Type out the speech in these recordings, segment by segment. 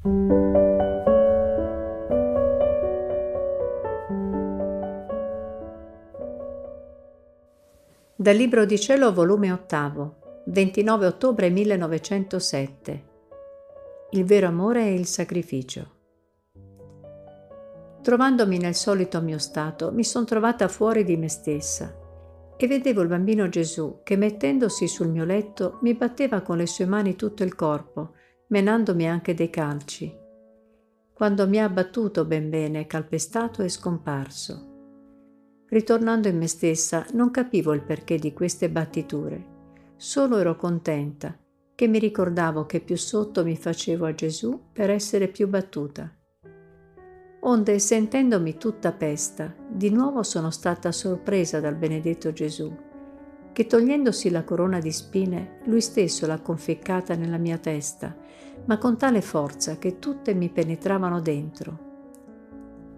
Dal Libro di Cielo, volume ottavo, 29 ottobre 1907. Il vero amore è il sacrificio. Trovandomi nel solito mio stato, mi sono trovata fuori di me stessa e vedevo il bambino Gesù che mettendosi sul mio letto mi batteva con le sue mani tutto il corpo, menandomi anche dei calci. Quando mi ha abbattuto ben bene, calpestato e scomparso. Ritornando in me stessa, non capivo il perché di queste battiture. Solo ero contenta, che mi ricordavo che più sotto mi facevo a Gesù per essere più battuta. Onde, sentendomi tutta pesta, di nuovo sono stata sorpresa dal benedetto Gesù, che togliendosi la corona di spine, lui stesso l'ha conficcata nella mia testa, ma con tale forza che tutte mi penetravano dentro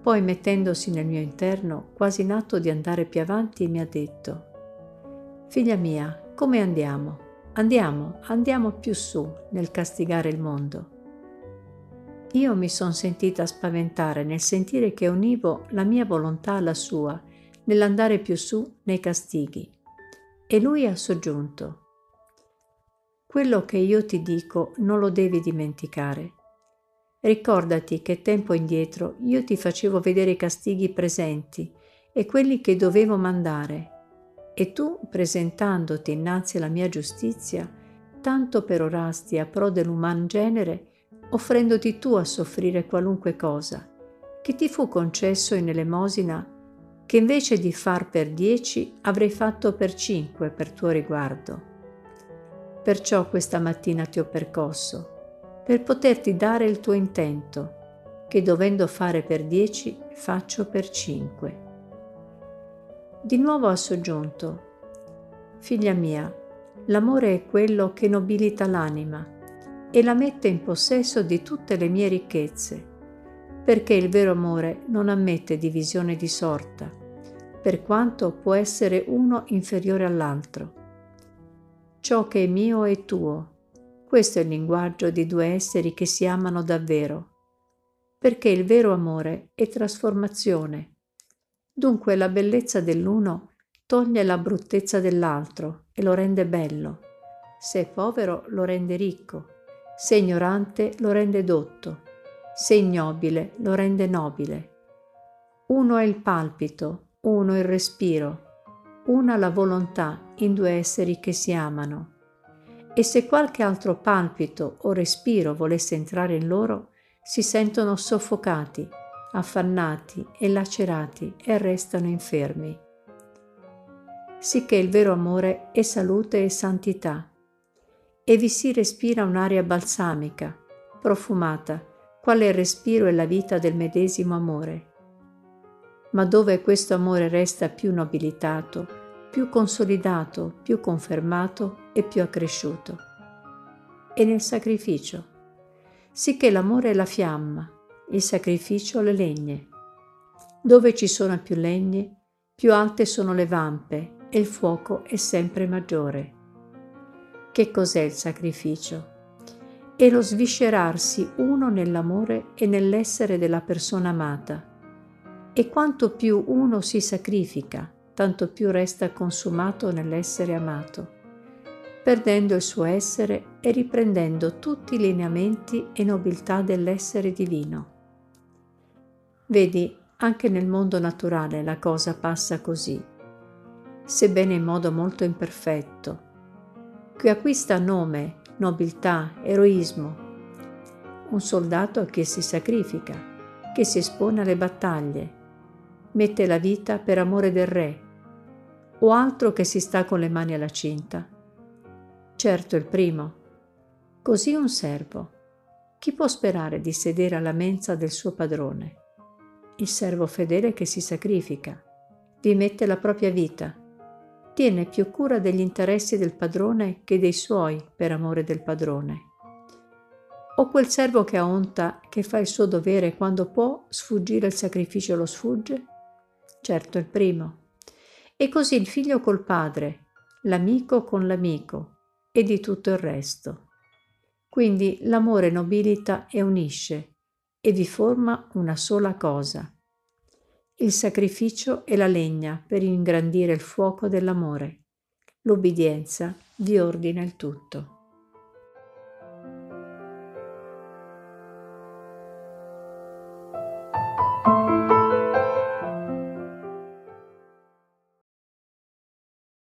poi, mettendosi nel mio interno, quasi in atto di andare più avanti, mi ha detto, Figlia mia, come andiamo? Andiamo, andiamo più su nel castigare il mondo. Io mi sono sentita spaventare nel sentire che univo la mia volontà alla sua nell'andare più su nei castighi. E lui ha soggiunto, quello che io ti dico non lo devi dimenticare. Ricordati che tempo indietro io ti facevo vedere i castighi presenti e quelli che dovevo mandare, e tu, presentandoti innanzi alla mia giustizia, tanto perorasti a pro dell'uman genere, offrendoti tu a soffrire qualunque cosa, che ti fu concesso in elemosina, che invece di far per dieci avrei fatto per cinque per tuo riguardo. Perciò questa mattina ti ho percosso, per poterti dare il tuo intento, che dovendo fare per dieci faccio per cinque. Di nuovo ha soggiunto, Figlia mia, l'amore è quello che nobilita l'anima e la mette in possesso di tutte le mie ricchezze, perché il vero amore non ammette divisione di sorta, per quanto può essere uno inferiore all'altro. Ciò che è mio è tuo, questo è il linguaggio di due esseri che si amano davvero, perché il vero amore è trasformazione. Dunque la bellezza dell'uno toglie la bruttezza dell'altro e lo rende bello. Se è povero lo rende ricco, se è ignorante lo rende dotto, se è ignobile lo rende nobile. Uno è il palpito, uno il respiro, una la volontà in due esseri che si amano e se qualche altro palpito o respiro volesse entrare in loro, si sentono soffocati, affannati e lacerati e restano infermi. Sicché il vero amore è salute e santità, e vi si respira un'aria balsamica, profumata, quale il respiro e la vita del medesimo amore. Ma dove questo amore resta più nobilitato, più consolidato, più confermato e più accresciuto. E nel sacrificio, sicché l'amore è la fiamma, il sacrificio le legne. Dove ci sono più legni, più alte sono le vampe e il fuoco è sempre maggiore. Che cos'è il sacrificio? È lo sviscerarsi uno nell'amore e nell'essere della persona amata. E quanto più uno si sacrifica, tanto più resta consumato nell'essere amato, perdendo il suo essere e riprendendo tutti i lineamenti e nobiltà dell'essere divino. Vedi, anche nel mondo naturale la cosa passa così, sebbene in modo molto imperfetto, che acquista nome, nobiltà, eroismo. Un soldato che si sacrifica, che si espone alle battaglie, mette la vita per amore del re, o altro che si sta con le mani alla cinta? Certo il primo. Così un servo. Chi può sperare di sedere alla mensa del suo padrone? Il servo fedele che si sacrifica, vi mette la propria vita, tiene più cura degli interessi del padrone che dei suoi per amore del padrone. O quel servo che ha onta, che fa il suo dovere quando può sfuggire il sacrificio lo sfugge? Certo il primo. E così il figlio col padre, l'amico con l'amico e di tutto il resto. Quindi l'amore nobilita e unisce e vi forma una sola cosa. Il sacrificio è la legna per ingrandire il fuoco dell'amore. L'obbedienza vi ordina il tutto.